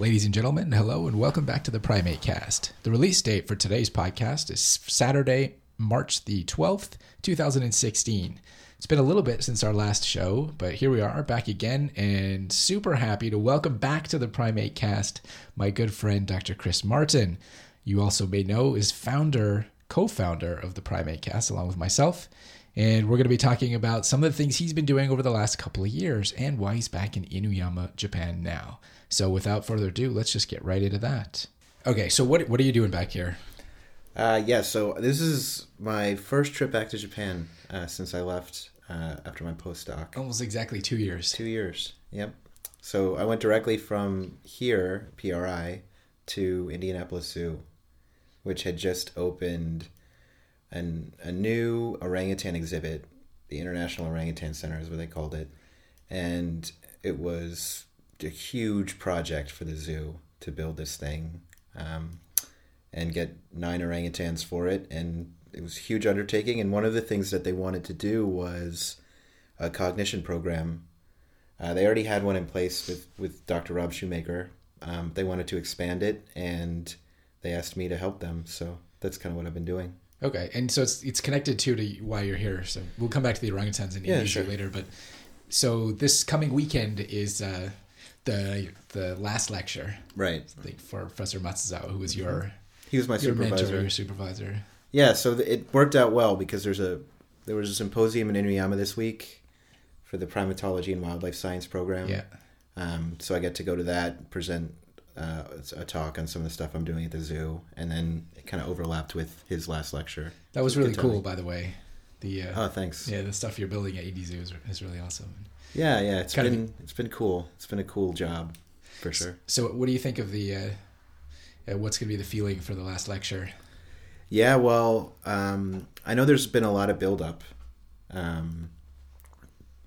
Ladies and gentlemen, hello and welcome back to the Primate Cast. The release date for today's podcast is Saturday, March the 12th, 2016. It's been a little bit since our last show, but here we are back again and super happy to welcome back to the Primate Cast my good friend Dr. Chris Martin. You also may know is founder, co-founder of the Primate Cast along with myself. And we're going to be talking about some of the things he's been doing over the last couple of years and why he's back in Inuyama, Japan now. So without further ado, let's just get right into that. Okay, so what what are you doing back here? Uh, yeah, so this is my first trip back to Japan uh, since I left uh, after my postdoc. Almost exactly two years. Two years, yep. So I went directly from here, PRI, to Indianapolis Zoo, which had just opened an, a new orangutan exhibit. The International Orangutan Center is what they called it. And it was a huge project for the zoo to build this thing um, and get nine orangutans for it. And it was a huge undertaking. And one of the things that they wanted to do was a cognition program. Uh, they already had one in place with, with Dr. Rob Shumaker. Um, they wanted to expand it, and they asked me to help them. So that's kind of what I've been doing. Okay, and so it's it's connected too to why you're here. So we'll come back to the orangutans in Yeah, Indonesia sure. later. But so this coming weekend is uh, the the last lecture Right. like, for Professor Matsuzawa, who was your He was my your mentor, supervisor. your supervisor. Yeah, so th- it worked out well because there's a there was a symposium in Inuyama this week for the primatology and wildlife science program. Yeah. Um, so I get to go to that, present uh, a talk on some of the stuff I'm doing at the zoo, and then it kind of overlapped with his last lecture. That was really cool, by the way. The uh, Oh, thanks. Yeah, yeah, the stuff you're building at Indy Zoo is, is really awesome. yeah, it's Kind of- been it's been cool. It's been a cool job, for sure. So, what do you think of the? Uh, uh, what's going to be the feeling for the last lecture? Yeah, well, um, I know there's been a lot of buildup. Um,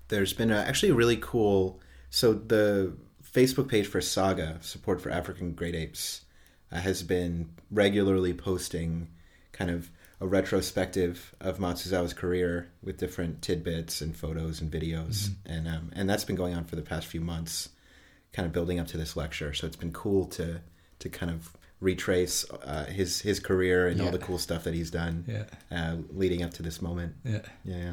there's been a, actually a really cool. So the Facebook page for Saga Support for African Great Apes uh, has been regularly posting kind of a retrospective of Matsuzawa's career with different tidbits and photos and videos, and um, and that's been going on for the past few months, kind of building up to this lecture. So it's been cool to to kind of retrace uh, his his career and all the cool stuff that he's done Yeah, uh, leading up to this moment. yeah. Yeah, yeah.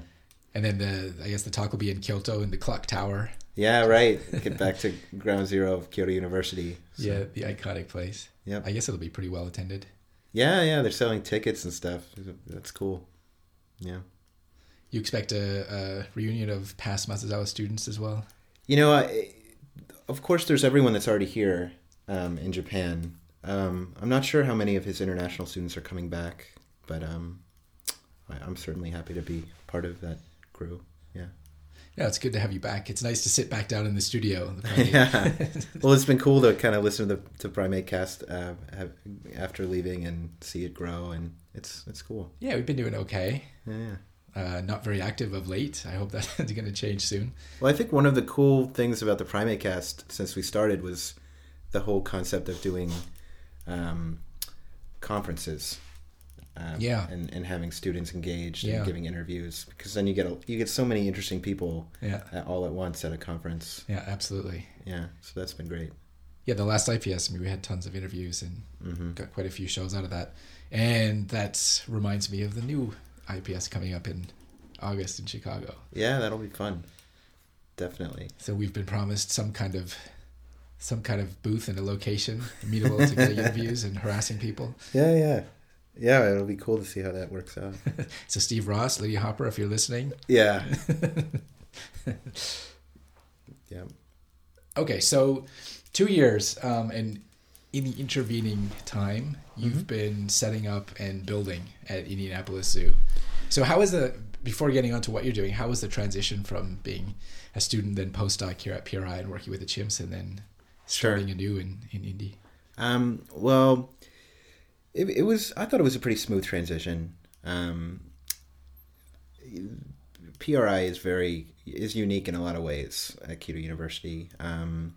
And then the I guess the talk will be in Kyoto in the clock tower. Yeah, right. Get back to ground zero of Kyoto University. So, Yeah, the iconic place. Yep. I guess it'll be pretty well attended. Yeah, yeah. They're selling tickets and stuff. That's cool. Yeah. You expect a, a reunion of past Matsuzawa students as well? You know, I, of course, there's everyone that's already here um, in Japan. Um, I'm not sure how many of his international students are coming back, but um, I, I'm certainly happy to be part of that crew. Yeah. It's good to have you back. It's nice to sit back down in the studio. yeah. Well, it's been cool to kind of listen to the to Primate Cast uh, have, after leaving and see it grow, and it's it's cool. yeah, we've been doing okay. Yeah. yeah. Uh, not very active of late. I hope that's going to change soon. Well, I think one of the cool things about the Primate Cast since we started was the whole concept of doing um, conferences. Um, Yeah. and, and having students engaged Yeah. and giving interviews because then you get a, you get so many interesting people Yeah, uh, all at once at a conference. yeah, absolutely. Yeah, so that's been great. Yeah, the last IPS, I mean, we had tons of interviews and hmm got quite a few shows out of that. And that reminds me of the new IPS coming up in August in Chicago. Yeah, that'll be fun. Definitely. So we've been promised some kind of some kind of booth and a location amenable to get interviews and harassing people. Yeah, yeah, yeah. It'll be cool to see how that works out. So Steve Ross, Lydia Hopper, if you're listening. Yeah, yeah. Okay, so two years, um, and in the intervening time, you've been setting up and building at Indianapolis Zoo. So how is the before getting on to what you're doing? How was the transition from being a student, then postdoc here at PRI and working with the chimps, and then Sure. starting anew in in Indy? Um, well, it, it was. I thought it was a pretty smooth transition. Um, PRI is very is unique in a lot of ways at Kyoto University. Um,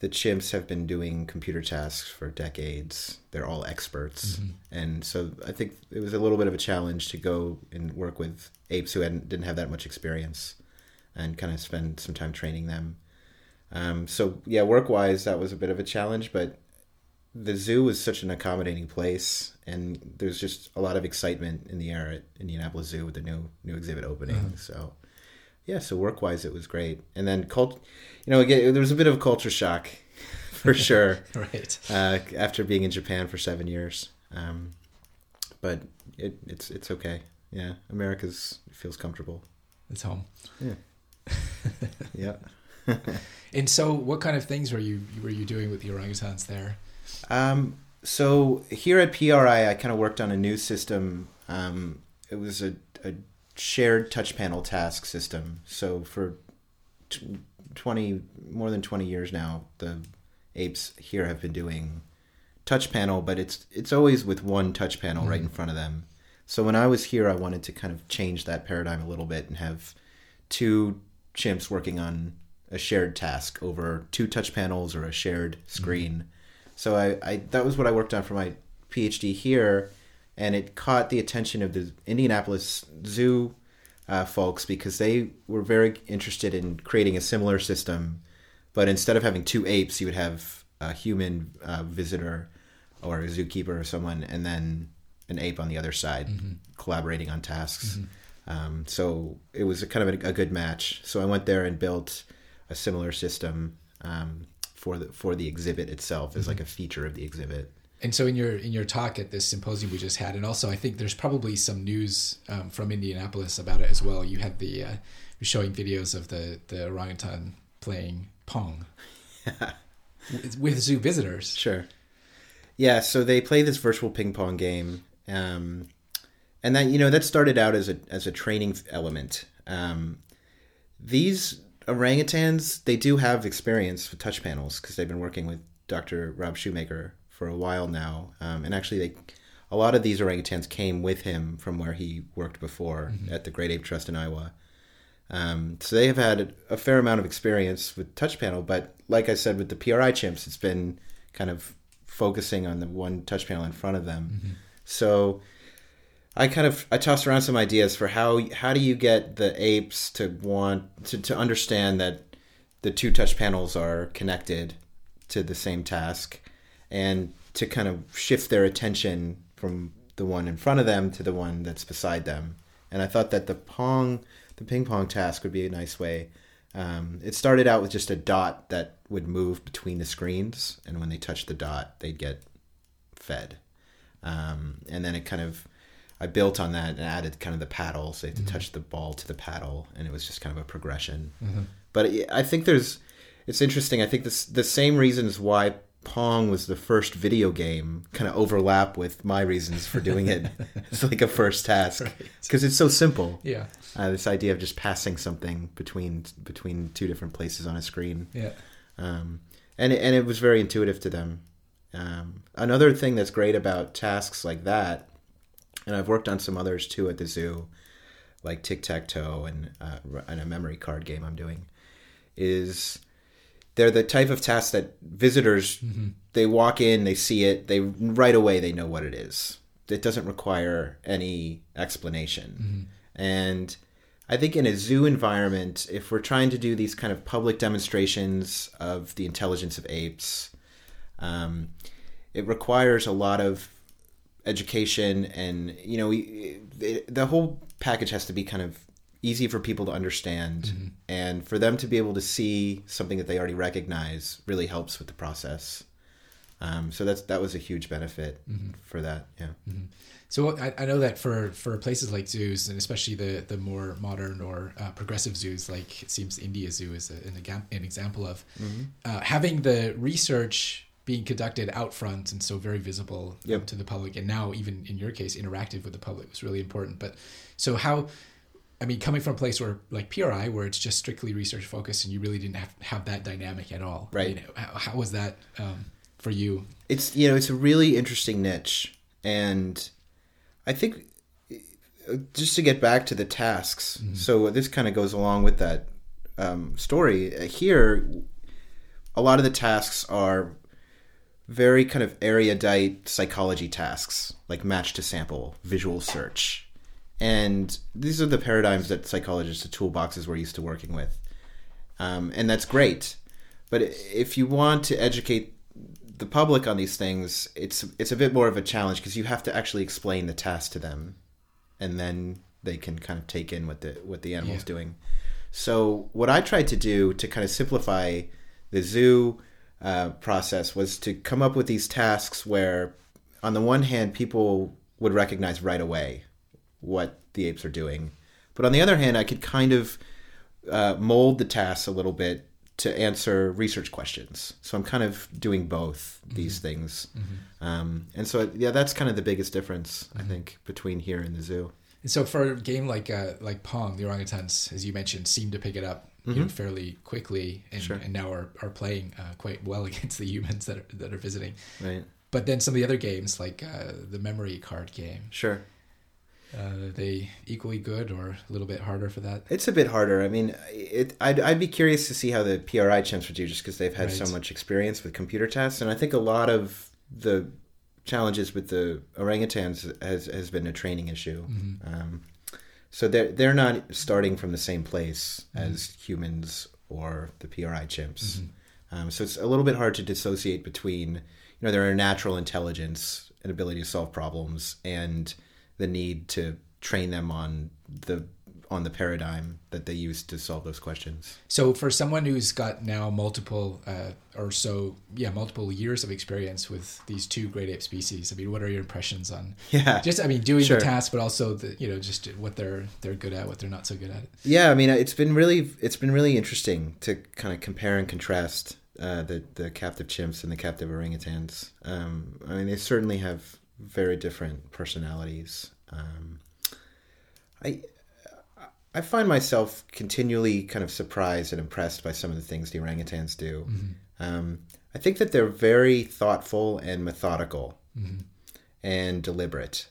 the chimps have been doing computer tasks for decades. They're all experts, and so I think it was a little bit of a challenge to go and work with apes who hadn't didn't have that much experience, and kind of spend some time training them. Um, so yeah, work wise, that was a bit of a challenge, but the zoo is such an accommodating place, and there's just a lot of excitement in the air at Indianapolis Zoo with the new new exhibit opening. So yeah, so work wise, it was great. And then cult, you know, again, there was a bit of a culture shock for sure Right. uh, after being in Japan for seven years. Um, but it, it's it's okay. Yeah, America's feels comfortable. It's home. Yeah. yeah. And so, what kind of things were you were you doing with the orangutans there? Um, so here at PRI, I kind of worked on a new system. Um, it was a, a shared touch panel task system. So for t- 20, more than 20 years now, the apes here have been doing touch panel, but it's, it's always with one touch panel right in front of them. So when I was here, I wanted to kind of change that paradigm a little bit and have two chimps working on a shared task over two touch panels or a shared screen. So I, I that was what I worked on for my PhD here, and it caught the attention of the Indianapolis Zoo uh, folks because they were very interested in creating a similar system, but instead of having two apes, you would have a human uh, visitor or a zookeeper or someone, and then an ape on the other side collaborating on tasks. Um, so it was a kind of a, a good match. So I went there and built a similar system um, for the for the exhibit itself as like a feature of the exhibit. And so, in your in your talk at this symposium we just had, and also I think there's probably some news um, from Indianapolis about it as well. You had the uh, showing videos of the the orangutan playing pong with, with zoo visitors. Sure. Yeah, so they play this virtual ping pong game, um, and that you know that started out as a as a training element. Um, these orangutans they do have experience with touch panels because they've been working with Dr. Rob Shumaker for a while now, um, and actually they a lot of these orangutans came with him from where he worked before at the Great Ape Trust in Iowa. Um, so they have had a fair amount of experience with touch panel, but like I said with the PRI chimps, it's been kind of focusing on the one touch panel in front of them. So I kind of I tossed around some ideas for how how do you get the apes to want to, to understand that the two touch panels are connected to the same task and to kind of shift their attention from the one in front of them to the one that's beside them. And I thought that the pong, the ping pong task would be a nice way. Um, it started out with just a dot that would move between the screens, and when they touched the dot, they'd get fed. Um, and then it kind of, I built on that and added kind of the paddles. They had to touch the ball to the paddle, and it was just kind of a progression. But it, I think there's, it's interesting. I think this the same reasons why Pong was the first video game kind of overlap with my reasons for doing it. it's like a first task because it's so simple. Yeah, Uh, this idea of just passing something between between two different places on a screen, yeah, um, and it, and it was very intuitive to them. Um, another thing that's great about tasks like that, and I've worked on some others too at the zoo, like tic tac toe and uh, and a memory card game I'm doing, is they're the type of tasks that visitors they walk in, they see it, they right away they know what it is. It doesn't require any explanation, and I think in a zoo environment, if we're trying to do these kind of public demonstrations of the intelligence of apes, um, it requires a lot of education, and you know, it, the whole package has to be kind of easy for people to understand, and for them to be able to see something that they already recognize really helps with the process. Um, so that's that was a huge benefit for that. Yeah. So I, I know that for, for places like zoos, and especially the, the more modern or uh, progressive zoos, like it seems Indy Zoo is a, an, an example of, uh, having the research being conducted out front and so very visible um, Yep. to the public, and now even in your case, interactive with the public was really important. But so how, I mean, coming from a place where like PRI, where it's just strictly research focused, and you really didn't have have that dynamic at all, Right. You know, how, how was that um, for you? it's you know it's a really interesting niche and i think uh, just to get back to the tasks so this kind of goes along with that um, story here a lot of the tasks are very kind of erudite psychology tasks like match to sample visual search and these are the paradigms that psychologists the toolboxes we're used to working with um, and that's great but if you want to educate the public on these things, it's it's a bit more of a challenge because you have to actually explain the task to them, and then they can kind of take in what the what the animal's Yeah. doing. So what I tried to do to kind of simplify the zoo uh, process was to come up with these tasks where, on the one hand, people would recognize right away what the apes are doing, but on the other hand, I could kind of uh, mold the tasks a little bit to answer research questions. So I'm kind of doing both these things, um, and so yeah, that's kind of the biggest difference I think between here and the zoo. And so for a game like uh, like Pong, the orangutans, as you mentioned, seem to pick it up you know, fairly quickly, and, Sure. and now are, are playing uh, quite well against the humans that are, that are visiting. Right. But then some of the other games, like uh, the memory card game, Sure. uh, are they equally good or a little bit harder for that? It's a bit harder. I mean, it. I'd, I'd be curious to see how the PRI chimps would do, just because they've had so much experience with computer tests, and I think a lot of the challenges with the orangutans has has been a training issue. Um, so they're they're not starting from the same place as humans or the PRI chimps. Um, so it's a little bit hard to dissociate between you know their natural intelligence and ability to solve problems and the need to train them on the on the paradigm that they use to solve those questions. So for someone who's got now multiple uh, or so, yeah, multiple years of experience with these two great ape species, I mean, what are your impressions on Yeah. just, I mean, doing Sure. the task, but also the, you know, just what they're they're good at, what they're not so good at. Yeah, I mean, it's been really it's been really interesting to kind of compare and contrast uh, the the captive chimps and the captive orangutans. Um, I mean, they certainly have very different personalities. Um, I I find myself continually kind of surprised and impressed by some of the things the orangutans do. Um, I think that they're very thoughtful and methodical and deliberate.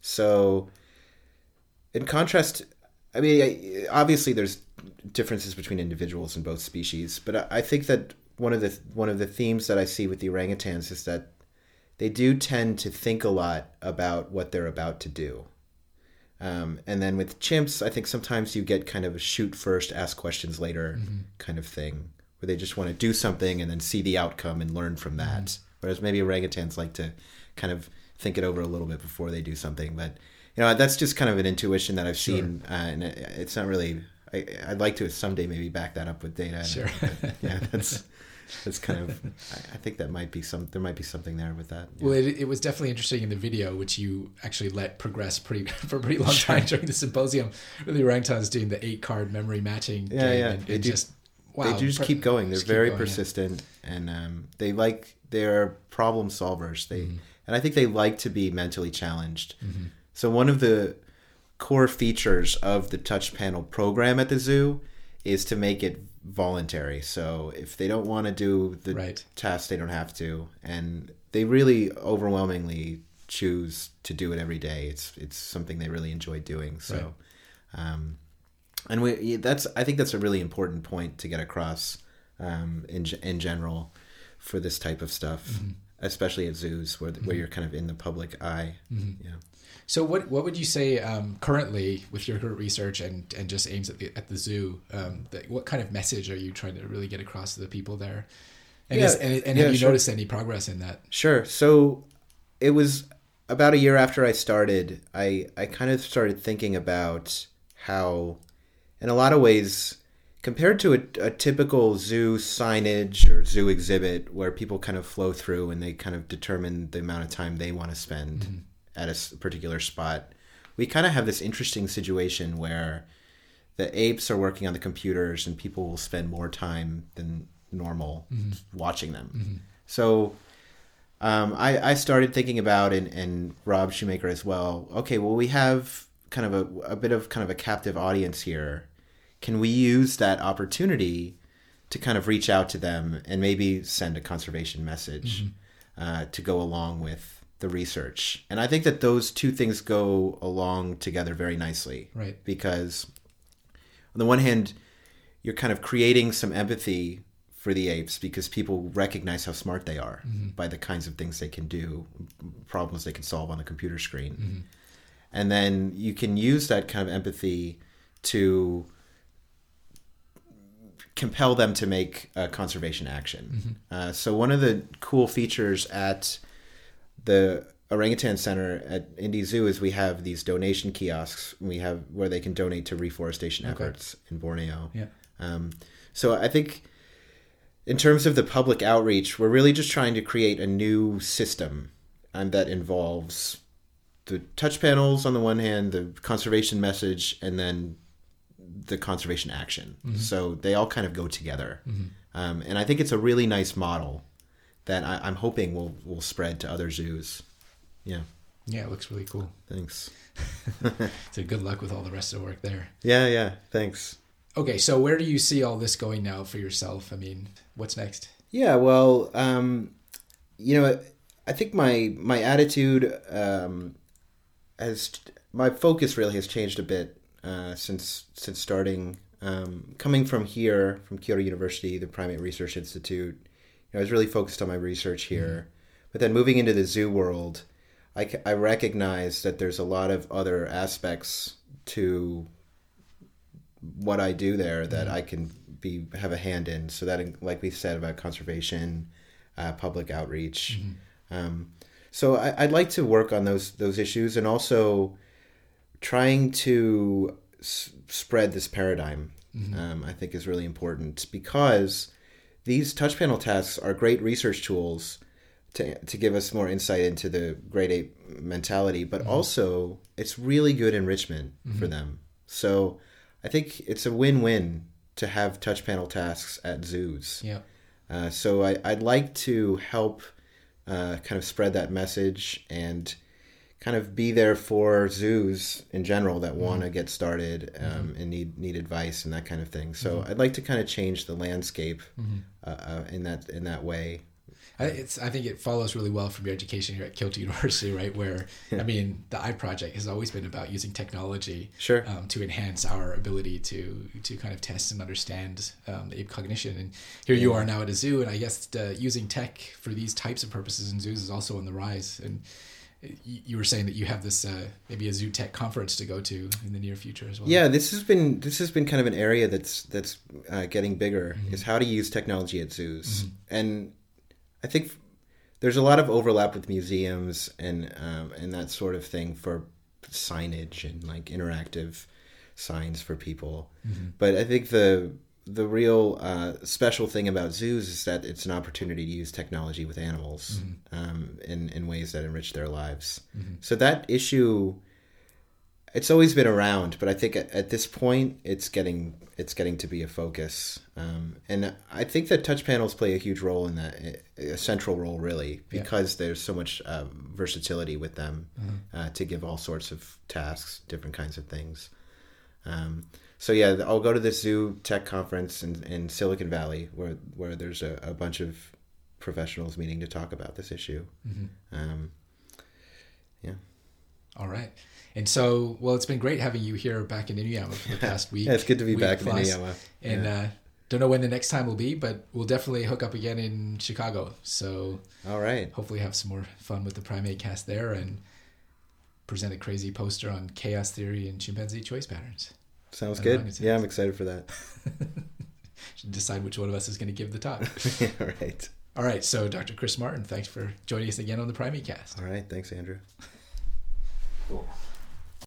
So, in contrast, I mean, I- obviously there's differences between individuals in both species, but I- I think that one of the one of the themes that I see with the orangutans is that they do tend to think a lot about what they're about to do. Um, and then with chimps, I think sometimes you get kind of a shoot first, ask questions later kind of thing, where they just want to do something and then see the outcome and learn from that. Whereas maybe orangutans like to kind of think it over a little bit before they do something. But you know, that's just kind of an intuition that I've seen, uh, and it- it's not really. I, I'd like to someday maybe back that up with data. Sure. yeah, that's that's kind of. I, think that might be some. There might be something there with that. Well, it, it was definitely interesting in the video, which you actually let progress pretty for a pretty long time during the symposium. With the orangutans doing the eight card memory matching Yeah, game, yeah. and, They and do- just wow, they do just per- keep going. They're keep very going, yeah. persistent, and um, they like they're problem solvers. They Mm-hmm. and I think they like to be mentally challenged. So one of the core features of the touch panel program at the zoo is to make it voluntary. So if they don't want to do the Right. task, they don't have to, and they really overwhelmingly choose to do it every day. It's it's something they really enjoy doing. So. Um, and we that's I think that's a really important point to get across um, in in general for this type of stuff, especially at zoos where where you're kind of in the public eye. Yeah. So what what would you say um, currently with your current research and, and just aims at the at the zoo? Um, that, what kind of message are you trying to really get across to the people there? And, Yeah, is, and, and yeah, have you sure. noticed any progress in that? Sure. So it was about a year after I started, I, I kind of started thinking about how, in a lot of ways, compared to a, a typical zoo signage or zoo exhibit where people kind of flow through and they kind of determine the amount of time they want to spend mm-hmm. at a particular spot, we kind of have this interesting situation where the apes are working on the computers and people will spend more time than normal mm-hmm. watching them. Mm-hmm. So um, I, I started thinking about and, and Rob Shumaker as well. Okay, well we have kind of a, a bit of kind of a captive audience here. Can we use that opportunity to kind of reach out to them and maybe send a conservation message mm-hmm. uh, to go along with the research? And I think that those two things go along together very nicely Right. because on the one hand you're kind of creating some empathy for the apes because people recognize how smart they are mm-hmm. by the kinds of things they can do problems they can solve on the computer screen mm-hmm. and then you can use that kind of empathy to compel them to make uh, conservation action. Uh, so one of the cool features at the orangutan center at Indy Zoo is we have these donation kiosks. We have where they can donate to reforestation efforts in Borneo. Yeah. Um, so I think in terms of the public outreach, we're really just trying to create a new system um, that involves the touch panels on the one hand, the conservation message, and then the conservation action. So they all kind of go together. Um, and I think it's a really nice model that I, I'm hoping will will spread to other zoos. Yeah, Yeah, it looks really cool. thanks. So good luck with all the rest of the work there. Yeah, yeah, thanks. Okay, so where do you see all this going now for yourself? I mean, what's next? Yeah, well, um, you know, I think my my attitude um, has my focus really has changed a bit uh, since since starting um, coming from here from Kyoto University, the Primate Research Institute. You know, I was really focused on my research here, but then moving into the zoo world, I, I recognize that there's a lot of other aspects to what I do there that I can be have a hand in. So that, like we said about conservation, uh, public outreach. Um, so I, I'd like to work on those those issues and also trying to s- spread this paradigm. Um, I think is really important because these touch panel tasks are great research tools to, to give us more insight into the great ape mentality, but also it's really good enrichment for them. So I think it's a win win to have touch panel tasks at zoos. Yeah. Uh, so I, I'd like to help uh, kind of spread that message and kind of be there for zoos in general that want to get started um, and need need advice and that kind of thing. So I'd like to kind of change the landscape uh, uh, in that in that way. I, it's, I think it follows really well from your education here at Kyoto University, right? Where, I mean, the Ai project has always been about using technology Sure. um, to enhance our ability to to kind of test and understand um, ape cognition. And here you are now at a zoo, and I guess uh, using tech for these types of purposes in zoos is also on the rise. And you were saying that you have this uh, maybe a zoo tech conference to go to in the near future as well. Yeah, this has been this has been kind of an area that's that's uh, getting bigger is how to use technology at zoos, and I think there's a lot of overlap with museums and um, and that sort of thing for signage and like interactive signs for people. But I think the the real uh, special thing about zoos is that it's an opportunity to use technology with animals um, in in ways that enrich their lives. So that issue it's always been around, but I think at, at this point it's getting it's getting to be a focus, um, and I think that touch panels play a huge role in that, a central role really, Yeah. because there's so much um, versatility with them uh, to give all sorts of tasks, different kinds of things. Um, so yeah, I'll go to the zoo tech conference in, in Silicon Valley where where there's a, a bunch of professionals meeting to talk about this issue. Um, yeah. All right. And so, well, it's been great having you here back in Inuyama for the past week. yeah, it's good to be back in plus. Inuyama. And Yeah. uh, don't know when the next time will be, but we'll definitely hook up again in Chicago. So All right. hopefully have some more fun with the primate cast there and present a crazy poster on chaos theory and chimpanzee choice patterns. Sounds good. Yeah, I'm excited for that. Should decide which one of us is going to give the talk. All right. All right. So Dr. Chris Martin, thanks for joining us again on the primate cast. All right. Thanks, Andrew. Cool.